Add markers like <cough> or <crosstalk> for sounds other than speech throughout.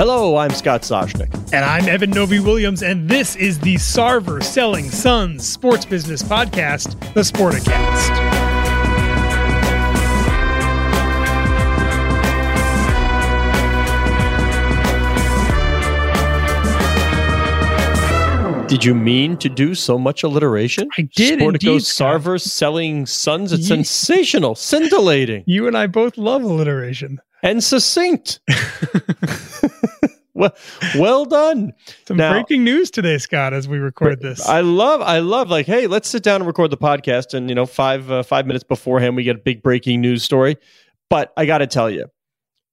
Hello, I'm Scott Soshnick. And I'm Eben Novy Williams, and this is the Sarver Selling Suns Sports Business Podcast, the Sporticast. Did you mean to do so much alliteration? I did. Sportico indeed, Sarver selling Suns. It's Ye- sensational, scintillating, You and I both love alliteration. And succinct. <laughs> well, well done. Some Now- breaking news today, Scott, as we record this. I love, I love. Like, hey, let's sit down and record the podcast, and you know, five uh, five minutes beforehand, we get a big breaking news story. But I got to tell you,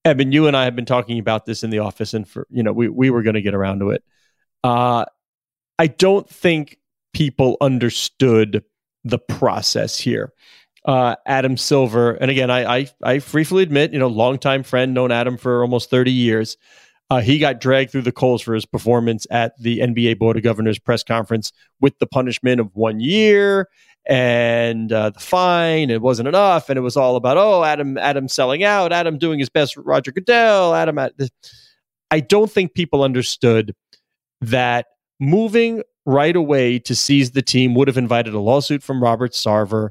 Eben, you and I have been talking about this in the office, and for you know, we we were going to get around to it. Uh, I don't think people understood the process here. Uh, Adam Silver, and again, I, I I briefly admit, you know, longtime friend, known Adam for almost thirty years. Uh, he got dragged through the coals for his performance at the NBA Board of Governors press conference with the punishment of one year and uh, the fine. It wasn't enough, and it was all about oh, Adam, Adam selling out, Adam doing his best, Roger Goodell, Adam. I don't think people understood that moving right away to seize the team would have invited a lawsuit from Robert Sarver.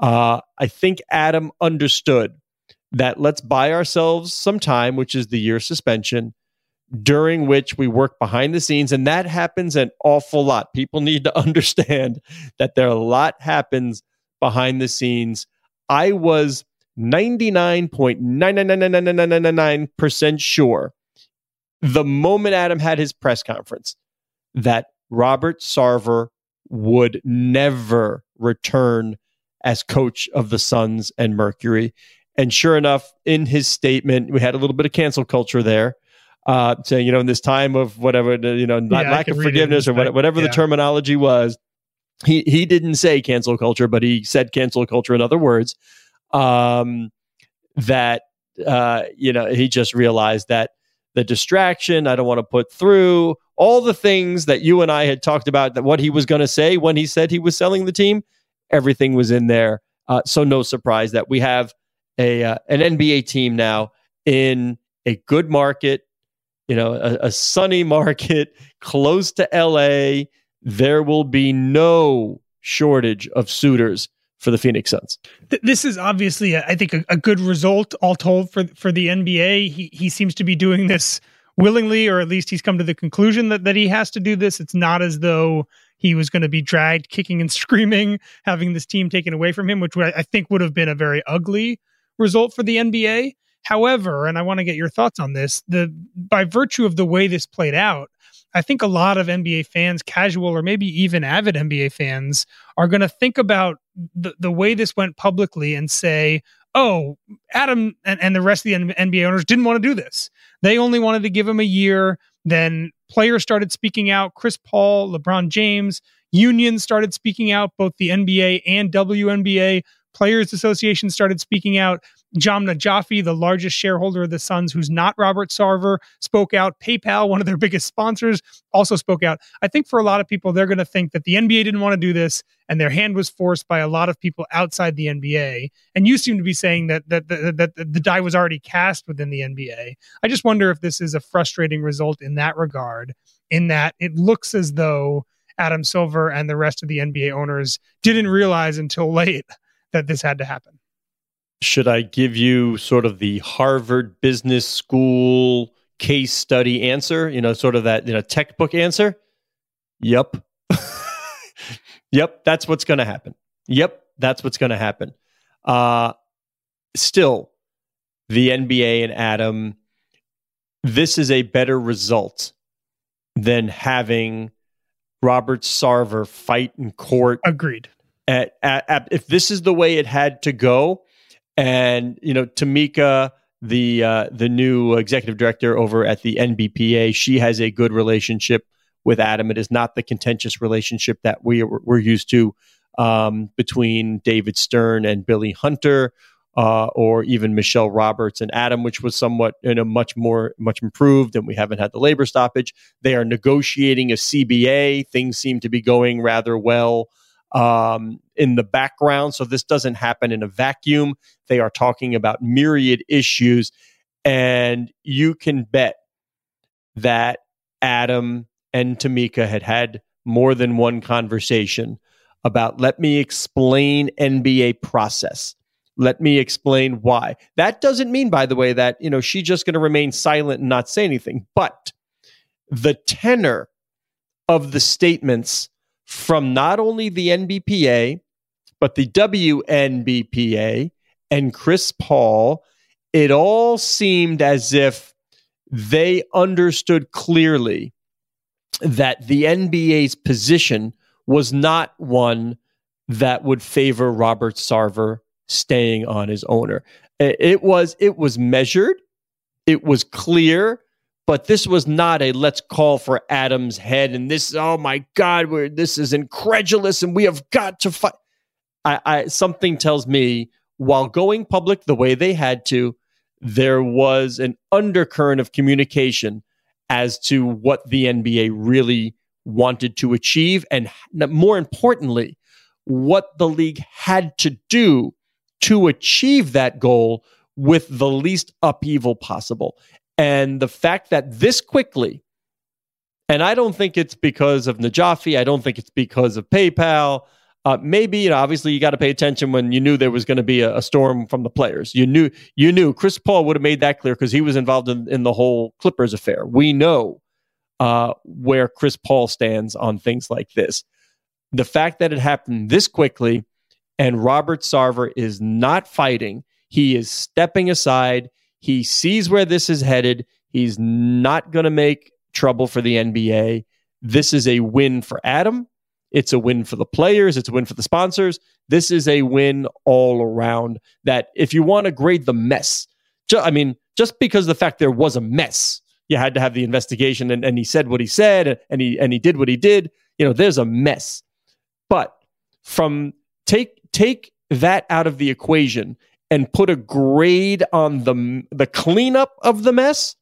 Uh, I think Adam understood that let's buy ourselves some time, which is the year suspension, during which we work behind the scenes. And that happens an awful lot. People need to understand that there a lot happens behind the scenes. I was 99.9999999% sure the moment Adam had his press conference that Robert Sarver would never return as coach of the Suns and Mercury. And sure enough, in his statement, we had a little bit of cancel culture there, uh, saying, you know, in this time of whatever, you know, not, Yeah, lack of read it in forgiveness or what- thing. whatever the terminology was, he he didn't say cancel culture, but he said cancel culture in other words. Um, that uh, you know, he just realized that the distraction, I don't want to put through all the things that you and I had talked about that what he was going to say when he said he was selling the team, everything was in there. Uh, so no surprise that we have a uh, an NBA team now in a good market, you know, a, a sunny <laughs> market close to LA. There will be no shortage of suitors for the Phoenix Suns. Th- this is obviously, I think, a, a good result, all told, for for the NBA. He he seems to be doing this willingly, or at least he's come to the conclusion that that he has to do this. It's not as though he was going to be dragged, kicking and <laughs> screaming, having this team taken away from him, which I think would have been a very ugly result for the NBA. However, and I want to get your thoughts on this, the by virtue of the way this played out, I think a lot of NBA fans, casual or maybe even avid NBA fans, are going to think about the, the way this went publicly and say, oh, Adam and, and the rest of the NBA owners didn't want to do this. They only wanted to give him a year. Then players started speaking out. Chris Paul, LeBron James, unions started speaking out, both the NBA and WNBA. Players Association started speaking out. Jahm Najafi, the largest shareholder of the Suns, who's not Robert Sarver, spoke out. PayPal, one of their biggest sponsors, also spoke out. I think for a lot of people, they're going to think that the NBA didn't want to do this and their hand was forced by a lot of people outside the NBA. And you seem to be saying that that, that, that the die was already cast within the NBA. I just wonder if this is a frustrating result in that regard, in that it looks as though Adam Silver and the rest of the NBA owners didn't realize until late that this had to happen. Should I give you sort of the Harvard Business School case study answer? You know, sort of that you know textbook answer. Yep, <laughs> yep, that's what's going to happen. Yep, that's what's going to happen. Uh, still, the NBA and Adam, this is a better result than having Robert Sarver fight in court Agreed. at, at, at- if this is the way it had to go, and you know Tamika, the uh, the new executive director over at the NBPA, she has a good relationship with Adam. It is not the contentious relationship that we we're used to um, between David Stern and Billy Hunter. Uh, or even Michelle Roberts and Adam, which was somewhat, you know, much more, much improved, and we haven't had the labor stoppage. They are negotiating a CBA. Things seem to be going rather well um, in the background. So this doesn't happen in a vacuum. They are talking about myriad issues. And you can bet that Adam and Tamika had had more than one conversation about let me explain NBA process. Let me explain why. That doesn't mean, by the way, that you know she's just going to remain silent and not say anything. But the tenor of the statements from not only the NBPA but the WNBPA and Chris Paul, it all seemed as if they understood clearly that the NBA's position was not one that would favor Robert Sarver staying on his owner. It was it was measured, it was clear, but this was not a let's call for Adam's head and this oh my god, we're, this is incredulous and we have got to fight. I, I something tells me while going public the way they had to, there was an undercurrent of communication as to what the NBA really wanted to achieve, and more importantly, what the league had to do to achieve that goal with the least upheaval possible. And the fact that this quickly, and I don't think it's because of Najafi, I don't think it's because of PayPal. Uh, maybe you know, obviously you got to pay attention when you knew there was going to be a, a, storm from the players. You knew you knew Chris Paul would have made that clear because he was involved in, in the whole Clippers affair. We know uh, where Chris Paul stands on things like this. The fact that it happened this quickly and Robert Sarver is not fighting, he is stepping aside. He sees where this is headed. He's not going to make trouble for the NBA. This is a win for Adam. It's a win for the players. It's a win for the sponsors. This is a win all around. That if you want to grade the mess, ju- I mean, just because the fact there was a mess, you had to have the investigation, and, and he said what he said, and he and he did what he did. You know, there's a mess. But from take take that out of the equation and put a grade on the the cleanup of the mess.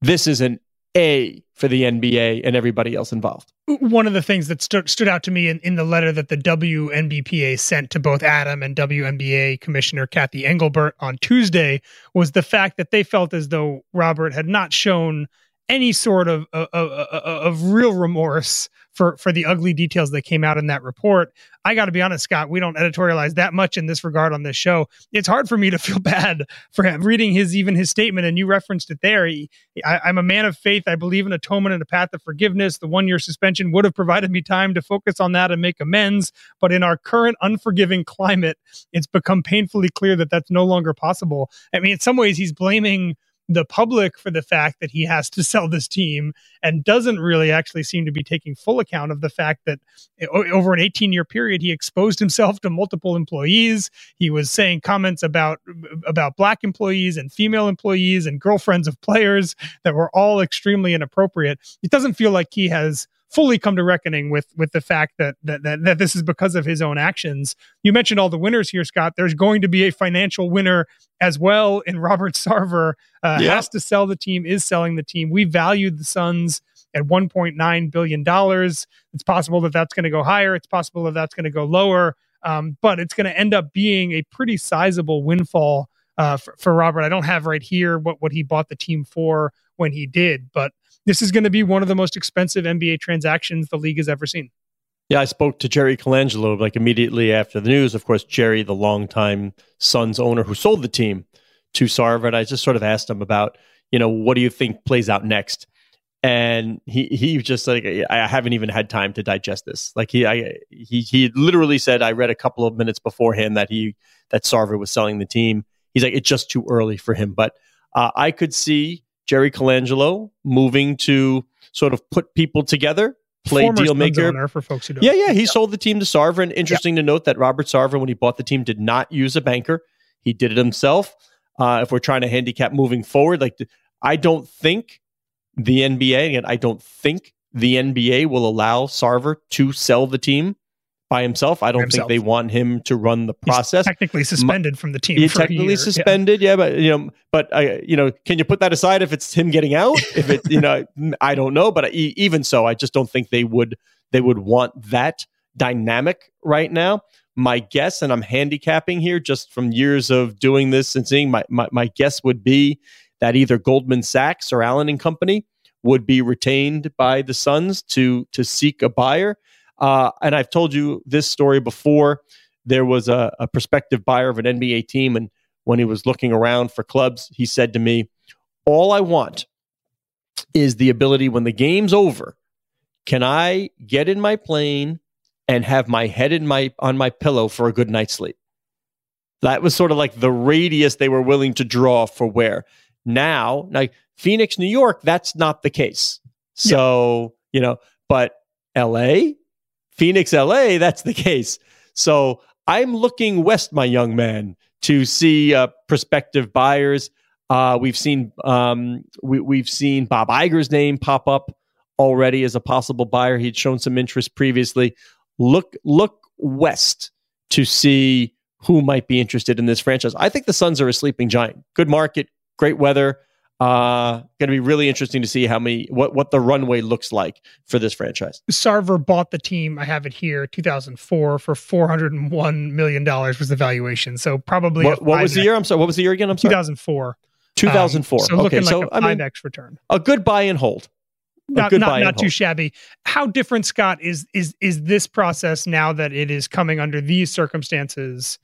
This is an A for the NBA and everybody else involved one of the things that stood stood out to me in, in the letter that the WNBPA sent to both Adam and WNBA Commissioner Cathy Engelbert on Tuesday was the fact that they felt as though Robert had not shown any sort of, of, of, real remorse for for the ugly details that came out in that report. I got to be honest, Scott, we don't editorialize that much in this regard on this show. It's hard for me to <laughs> feel bad for him reading his even his statement, and you referenced it there. He, I, am a man of faith. I believe in atonement and a path of forgiveness. The one year suspension would have provided me time to focus on that and make amends. But in our current unforgiving climate, it's become painfully clear that that's no longer possible. I mean, in some ways, he's blaming the public for the fact that he has to <laughs> sell this team and doesn't really actually seem to be taking full account of the fact that over an 18 year period he exposed himself to multiple employees. He was saying comments about about black employees and female employees and girlfriends of players that were all extremely inappropriate. It doesn't feel like he has fully come to reckoning with with the fact that, that that that this is because of his own actions. You mentioned all the winners here, Scott. There's going to be a financial winner as well in Robert Sarver. Uh, yeah. Has to sell the team, is selling the team. We valued the Suns at 1.9 billion dollars. It's possible that that's going to go higher. It's possible that that's going to go lower. Um, but it's going to end up being a pretty sizable windfall uh, for, for Robert. I don't have right here what what he bought the team for when he did, but this is going to be one of the most expensive NBA transactions the league has ever seen. Yeah, I spoke to Jerry Colangelo like immediately after the news. Of course, Jerry, the longtime Suns owner who sold the team to Sarver, and I just sort of asked him about, you know, what do you think plays out next? And he he just like I haven't even had time to digest this. Like he I he he literally said I read a couple of minutes beforehand that he that Sarver was selling the team. He's like it's just too early for him, but uh, I could see Jerry Colangelo moving to sort of put people together, play Former deal maker. For folks who don't, yeah, yeah, he sold the team to Sarver. And interesting to note that Robert Sarver, when he bought the team, did not use a banker. He did it himself. Uh, if we're trying to handicap moving forward, like I don't think the NBA, and I don't think the NBA will allow Sarver to sell the team by himself. I don't himself. think they want him to run the process. He's technically suspended from the team. He's technically suspended, yeah. yeah. But you know, but I, you know, can you put that aside if it's him getting out? if it, you know, I don't know. But even so, I just don't think they would they would want that dynamic right now. My guess, and I'm handicapping here just from years of doing this and seeing, my, my, my guess would be that either Goldman Sachs or Allen and Company would be retained by the Suns to to seek a buyer. Uh, and I've told you this story before. There was a, a prospective buyer of an NBA team, and when he was looking around for clubs, he said to me, "All I want is the ability when the game's over, can I get in my plane and have my head in my on my pillow for a good night's sleep?" That was sort of like the radius they were willing to draw for where. Now, like Phoenix, New York, that's not the case. So, yeah. you know, but LA, Phoenix, LA, that's the case. So I'm looking west, my young man, to see uh, prospective buyers. Uh, we've seen um, we, we've seen Bob Iger's name pop up already as a possible buyer. He'd shown some interest previously. Look look west to see who might be interested in this franchise. I think the Suns are a sleeping giant. Good market, great weather. Uh, going to be really interesting to see how many what what the runway looks like for this franchise. Sarver bought the team. I have it here, 2004 for 401 million dollars was the valuation. So probably what, what was the year? I'm sorry. What was the year again? I'm sorry. 2004. 2004. Um, so okay, looking so like a I mean, return. A good buy and hold. A Not good not, buy and not too shabby. How different, Scott, is is is this process now that it is coming under these circumstances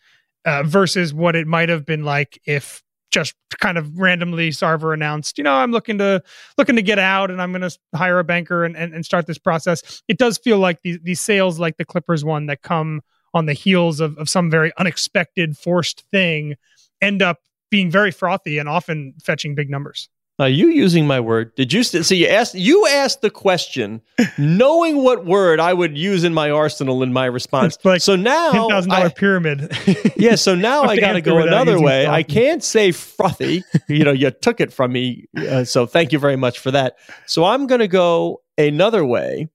uh, versus what it might have been like if just kind of randomly Sarver announced, you know, I'm looking to looking to get out and I'm going to hire a banker and, and, and start this process. It does feel like these these sales, like the Clippers one, that come on the heels of, of some very unexpected forced thing, end up being very frothy and often fetching big numbers. Are you using my word? Did you st- so you asked you asked the question, <laughs> knowing what word I would use in my arsenal in my response. Like so now, Ten thousand dollar pyramid. <laughs> yeah. So now <laughs> I got to go another way. I can't say frothy. you know, you took it from me. Uh, so thank you very much for that. So I'm going to go another way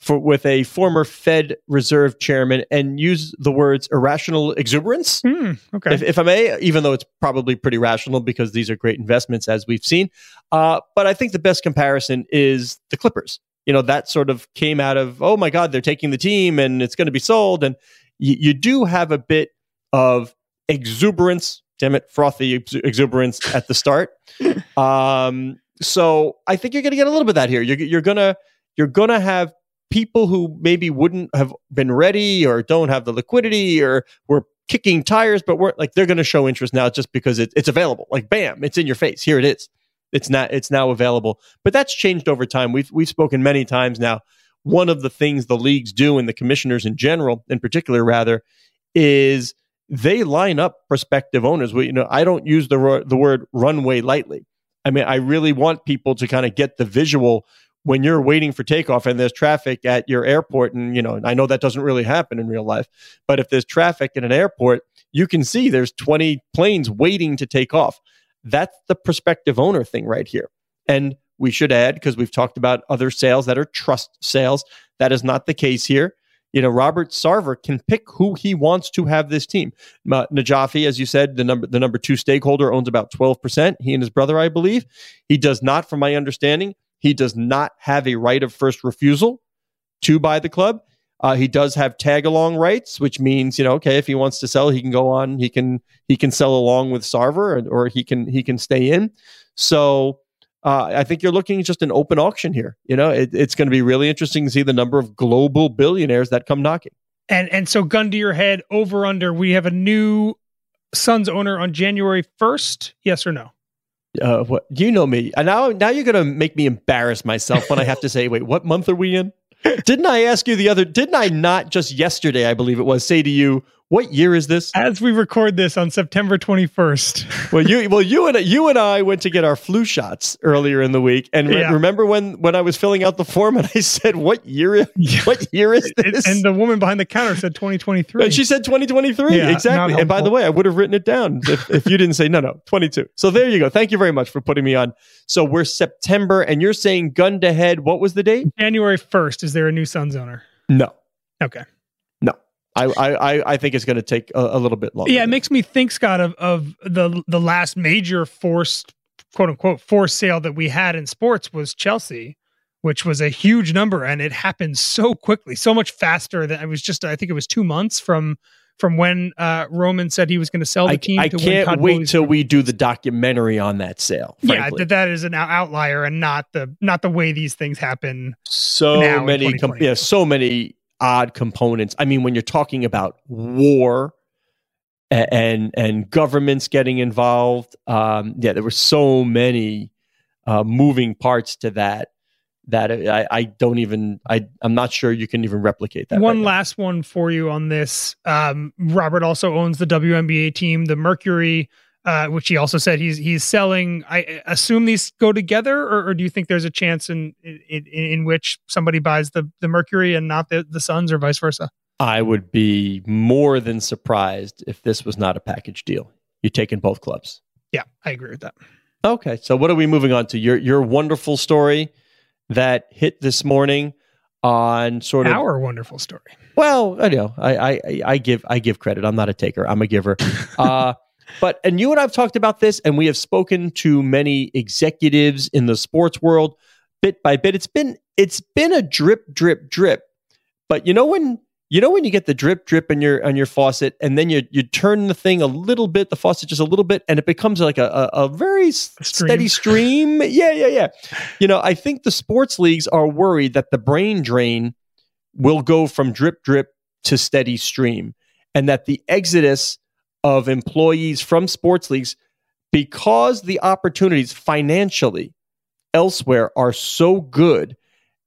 for with a former Fed Reserve chairman and use the words irrational exuberance Hmm, okay. if, if I may, even though it's probably pretty rational because these are great investments as we've seen. Uh, but I think the best comparison is the Clippers. You know, that sort of came out of, oh my God, they're taking the team and it's going to be sold. And you, you do have a bit of exuberance, damn it, frothy ex- exuberance at the start. <laughs> um, so I think you're going to get a little bit of that here. You're, you're going to, you're going to have people who maybe wouldn't have been ready or don't have the liquidity or were kicking tires, but weren't like they're going to show interest now just because it, it's available. Like bam, it's in your face. Here it is. It's not. It's now available. But that's changed over time. We've we've spoken many times now. One of the things the leagues do and the commissioners in general, in particular, rather, is they line up prospective owners. We, you know, I don't use the ro- the word runway lightly. I mean, I really want people to kind of get the visual when you're waiting for takeoff and there's traffic at your airport and you know i know that doesn't really happen in real life but if there's traffic in an airport you can see there's 20 planes waiting to take off. That's the prospective owner thing right here. And we should add because we've talked about other sales that are trust sales that is not the case here. You know robert sarver can pick who he wants to have this team. Uh, najafi as you said the number the number two stakeholder owns about 12% he and his brother i believe. He does not from my understanding he does not have a right of first refusal to buy the club. Uh, he does have tag along rights, which means you know, okay, if he wants to sell, he can go on. He can he can sell along with Sarver, or, or he can he can stay in. So uh, I think you're looking at just an open auction here. You know, it, it's going to be really interesting to see the number of global billionaires that come knocking. And and so gun to your head, over under. We have a new Suns owner on January first. Yes or no? Uh, what you know me, and now now you're going to make me embarrass myself when I have to say, wait, what month are we in? <laughs> Didn't I ask you the other? Didn't I not just yesterday? I believe it was say to you, what year is this? As we record this on September twenty first. <laughs> Well, you well you and you and I went to get our flu shots earlier in the week, and re- Yeah. remember when when I was filling out the form and I <laughs> said, "What year? What year is this?" and the woman behind the counter said twenty twenty three. And she said 2023. Yeah, exactly. And by the way, I would have written it down if, if you didn't say no, no, 22. So there you go. Thank you very much for putting me on. So we're September, and you're saying gun to head. What was the date? January first. Is there a new Suns owner? No, Okay. I I I- think it's going to take a, a little bit longer. Yeah, it makes me think, Scott, of of the the last major forced quote unquote forced sale that we had in sports was Chelsea, which was a huge number, and it happened so quickly, so much faster than it was just. I think it was two months from from when uh, Roman said he was going to sell the I, team. I to can't wait till we do the documentary on that sale. Frankly. Yeah, that, that is an outlier and not the not the way these things happen. So many, com- yeah, so many odd components. I mean, when you're talking about war and and, and governments getting involved, um, yeah, there were so many uh, moving parts to that that I, I don't even I I'm not sure you can even replicate that. One right last one for you on this. Um, Robert also owns the WNBA team, the Mercury, uh, which he also said he's he's selling. I assume these go together, or, or do you think there's a chance in, in in which somebody buys the the Mercury and not the the Suns, or vice versa? I would be more than surprised if this was not a package deal. You're taking both clubs. Yeah, I agree with that. Okay, so what are we moving on to? Your your wonderful story that hit this morning on sort of our wonderful story. Well, I know I, I I give I give credit. I'm not a taker. I'm a giver. <laughs> uh, but and you and I've talked about this, and we have spoken to many executives in the sports world bit by bit. It's been it's been a drip, drip, drip. But you know when you know when you get the drip drip on your on your faucet and then you you turn the thing a little bit the faucet just a little bit and it becomes like a a, a very stream. steady stream <laughs> yeah yeah yeah you know i think the sports leagues are worried that the brain drain will go from drip drip to steady stream and that the exodus of employees from sports leagues because the opportunities financially elsewhere are so good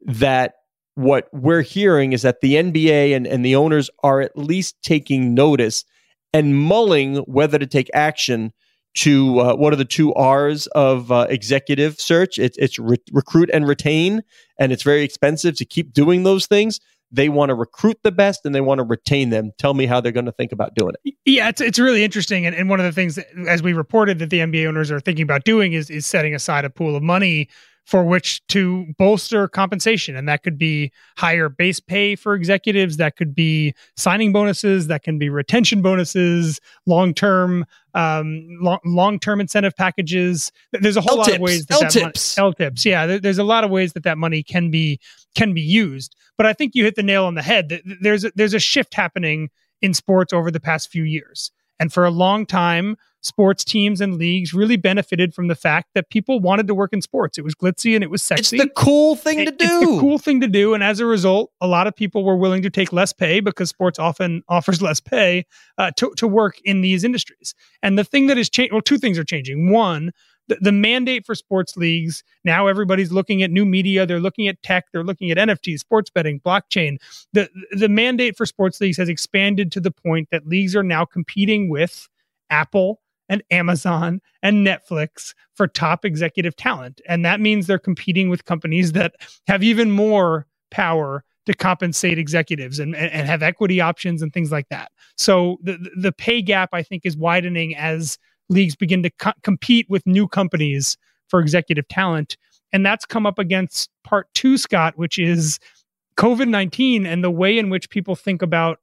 that what we're hearing is that the NBA and, and the owners are at least taking notice and mulling whether to take action to uh, what are the two R's of uh, executive search? It, it's re- recruit and retain, and it's very expensive to keep doing those things. They want to recruit the best and they want to retain them. Tell me how they're going to think about doing it. Yeah, it's, it's really interesting. And, and one of the things, that, as we reported, that the NBA owners are thinking about doing is, is setting aside a pool of money for which to bolster compensation. And that could be higher base pay for executives, that could be signing bonuses, that can be retention bonuses, long term um, long term incentive packages. There's a whole L-tips. lot of ways that L-tips. L tips. Yeah, there's a lot of ways that that money can be can be used. But I think you hit the nail on the head. There's a, there's a shift happening in sports over the past few years. And for a long time, sports teams and leagues really benefited from the fact that people wanted to work in sports. It was glitzy and it was sexy. It's the cool thing it, to do. It's the cool thing to do. And as a result, a lot of people were willing to take less pay because sports often <laughs> offers less pay uh, to, to work in these industries. And the thing that is changing, well, two things are changing. One, the, the mandate for sports leagues now everybody's looking at new media they're looking at tech they're looking at nfts sports betting blockchain the the mandate for sports leagues has expanded to the point that leagues are now competing with apple and Amazon and Netflix for top executive talent. And that means they're competing with companies that have even more power to compensate executives and, and have equity options and things like that. So the, the pay gap, I think, is widening as leagues begin to co- compete with new companies for executive talent. And that's come up against part two, Scott, which is COVID 19 and the way in which people think about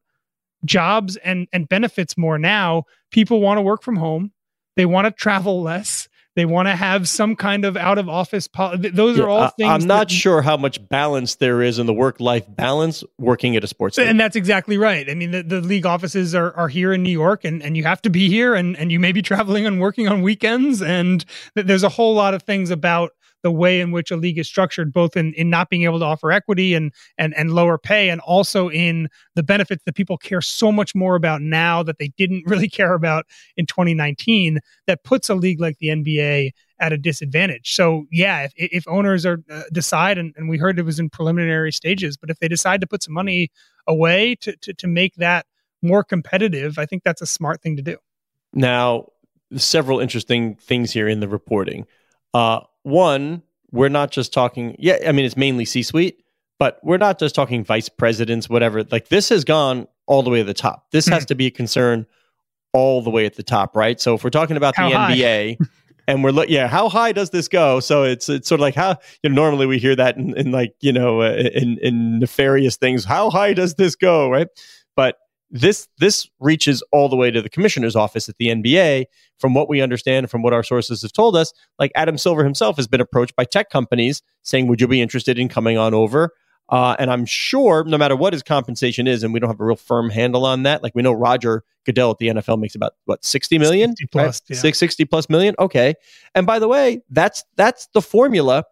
jobs and, and benefits more now. People want to work from home. They want to travel less. They want to have some kind of out of office. Po- those yeah, are all things. I'm not that, sure how much balance there is in the work life balance working at a sports. League. And that's exactly right. I mean, the, the league offices are, are here in New York, and, and you have to be here, and, and you may be traveling and working on weekends. And th- there's a whole lot of things about the way in which a league is structured, both in, in not being able to offer equity and, and, and lower pay, and also in the benefits that people care so much more about now that they didn't <laughs> really care about in 2019, that puts a league like the NBA at a disadvantage. So yeah, if, if owners are uh, decide, and, and we heard it was in preliminary stages, but if they decide to put some money away to, to, to make that more competitive, I think that's a smart thing to do. Now, several interesting things here in the reporting. Uh, one, we're not just talking, yeah, I mean, it's mainly C suite, but we're not just talking vice presidents, whatever. Like this has gone all the way to the top. This mm-hmm. has to be a concern all the way at the top, right? So if we're talking about how the high? NBA <laughs> and we're looking, yeah, how high does this go? So it's it's sort of like how you know, normally we hear that in, in like you know uh, in in nefarious things. How high does this go, right? This this reaches all the way to the commissioner's office at the NBA. From what we understand, from what our sources have told us, like Adam Silver himself has been approached by tech companies saying, "Would you be interested in coming on over?" Uh, and I'm sure no matter what his compensation is, and we don't have a real firm handle on that. Like we know Roger Goodell at the NFL makes about what 60 million 60 plus, right? yeah. 660 plus million. Okay. And by the way, that's that's the formula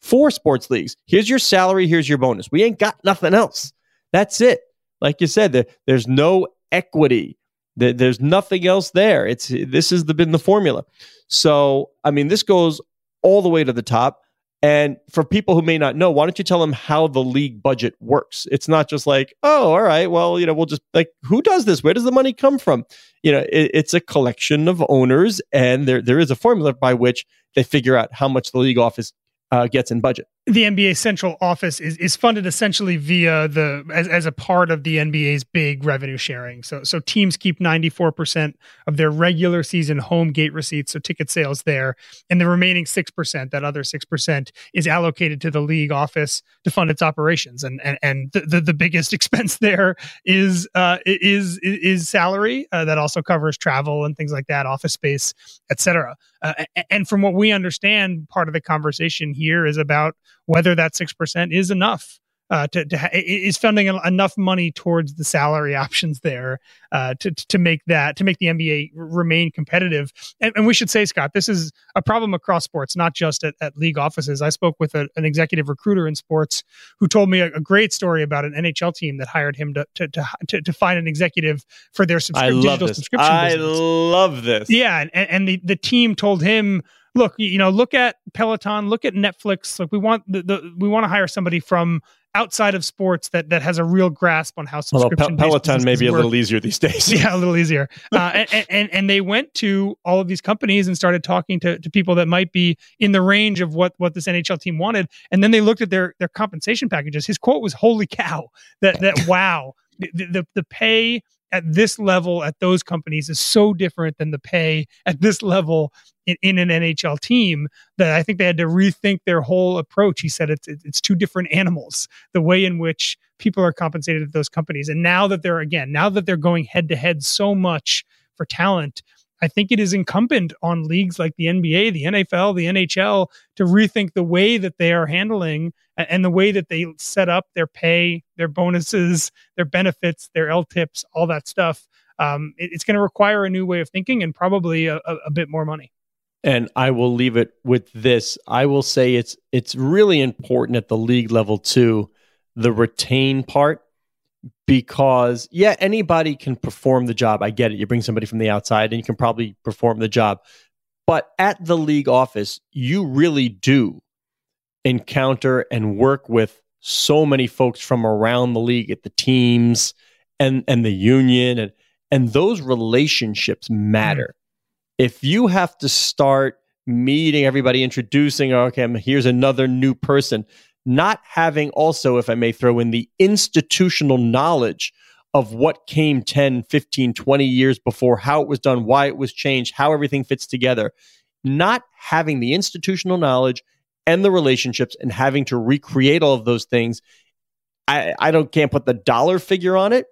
for sports leagues. Here's your salary, here's your bonus. We ain't got nothing else. That's it. Like you said, there, there's no equity. There, there's nothing else there. It's this has the, been the formula. So, I mean, this goes all the way to the top. And for people who may not know, why don't you tell them how the league budget works? It's not just like, oh, all right, well, you know, we'll just like, who does this? Where does the money come from? You know, it, it's a collection of owners, and there there is a formula by which they figure out how much the league office uh, gets in budget. The NBA central office is, is funded essentially via the as, as a part of the NBA's big revenue sharing. So so teams keep 94% of their regular season home gate receipts, so ticket sales there, and the remaining 6%, that other 6% is allocated to the league office to fund its operations. And and, and the, the, the biggest <laughs> expense there is uh, is is salary uh, that also covers travel and things like that, office space, etc. Uh, and from what we understand, part of the conversation here is about whether that 6% is enough uh, to, to ha- is funding enough money towards the salary options there uh, to to make that to make the NBA remain competitive. And, and we should say, Scott, this is a problem across sports, not just at, at league offices. I spoke with a, an executive recruiter in sports who told me a, a great story about an NHL team that hired him to to to, to, to find an executive for their subscri- I love digital this. subscription I business. love this. Yeah, and, and the, the team told him, look, you know, look at Peloton, look at Netflix. Like we want the, the we want to hire somebody from outside of sports that that has a real grasp on how Pe- subscription Peloton may be a little easier these days. <laughs> yeah, a little easier. <laughs> Uh, and, and and they went to all of these companies and started talking to, to people that might be in the range of what what this NHL team wanted. And then they looked at their their compensation packages. His quote was, "Holy cow! That that <laughs> wow! The, the the pay at this level at those companies is so different than the pay at this level in, in an NHL team that I think they had to rethink their whole approach. He said it's it's two different animals. The way in which people are compensated at those companies, and now that they're again now that they're going head to head so much for talent. I think it is incumbent on leagues like the NBA, the NFL, the NHL to rethink the way that they are handling and the way that they set up their pay, their bonuses, their benefits, their L tips, all that stuff. Um, it- it's going to require a new way of thinking and probably a, a, a bit more money. and I will leave it with this. I will say it's it's really important at the league level too, the retain part, because yeah, anybody can perform the job. I get it. You bring somebody from the outside and you can probably perform the job. But at the league office, you really do encounter and work with so many folks from around the league at the teams and and the union and and those relationships matter mm. if you have to start meeting everybody, introducing, okay, here's another new person, not having also, if I may throw in the institutional knowledge of what came 10, 15, 20 years before, how it was done, why it was changed, how everything fits together, not having the institutional knowledge and the relationships and having to recreate all of those things. I, I don't can't put the dollar figure on it,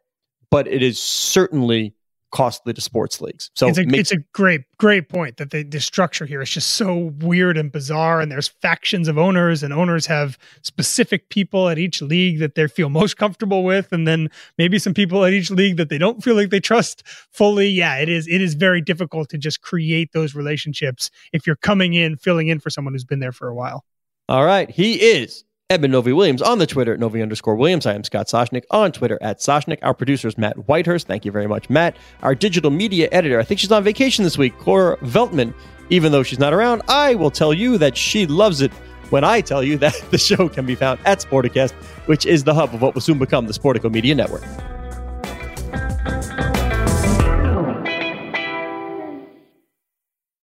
but it is certainly costly to sports leagues. So it's a make- it's a great great point that the, the structure here is just so weird and bizarre and there's factions of owners and owners have specific people at each league that they feel most comfortable with and then maybe some people at each league that they don't feel like they trust fully yeah it is it is very difficult to just create those relationships if you're coming in filling in for someone who's been there for a while All right. He is Eben Novy Williams on the Twitter at Novi underscore Williams. I am Scott Soshnick on Twitter at Soshnick. Our producer is Matt Whitehurst. Thank you very much, Matt. Our digital media editor, I think she's on vacation this week, Cora Veltman. Even though she's not around, I will tell you that she loves it when I tell you that <laughs> the show can be found at Sporticast, which is the hub of what will soon become the Sportico Media Network.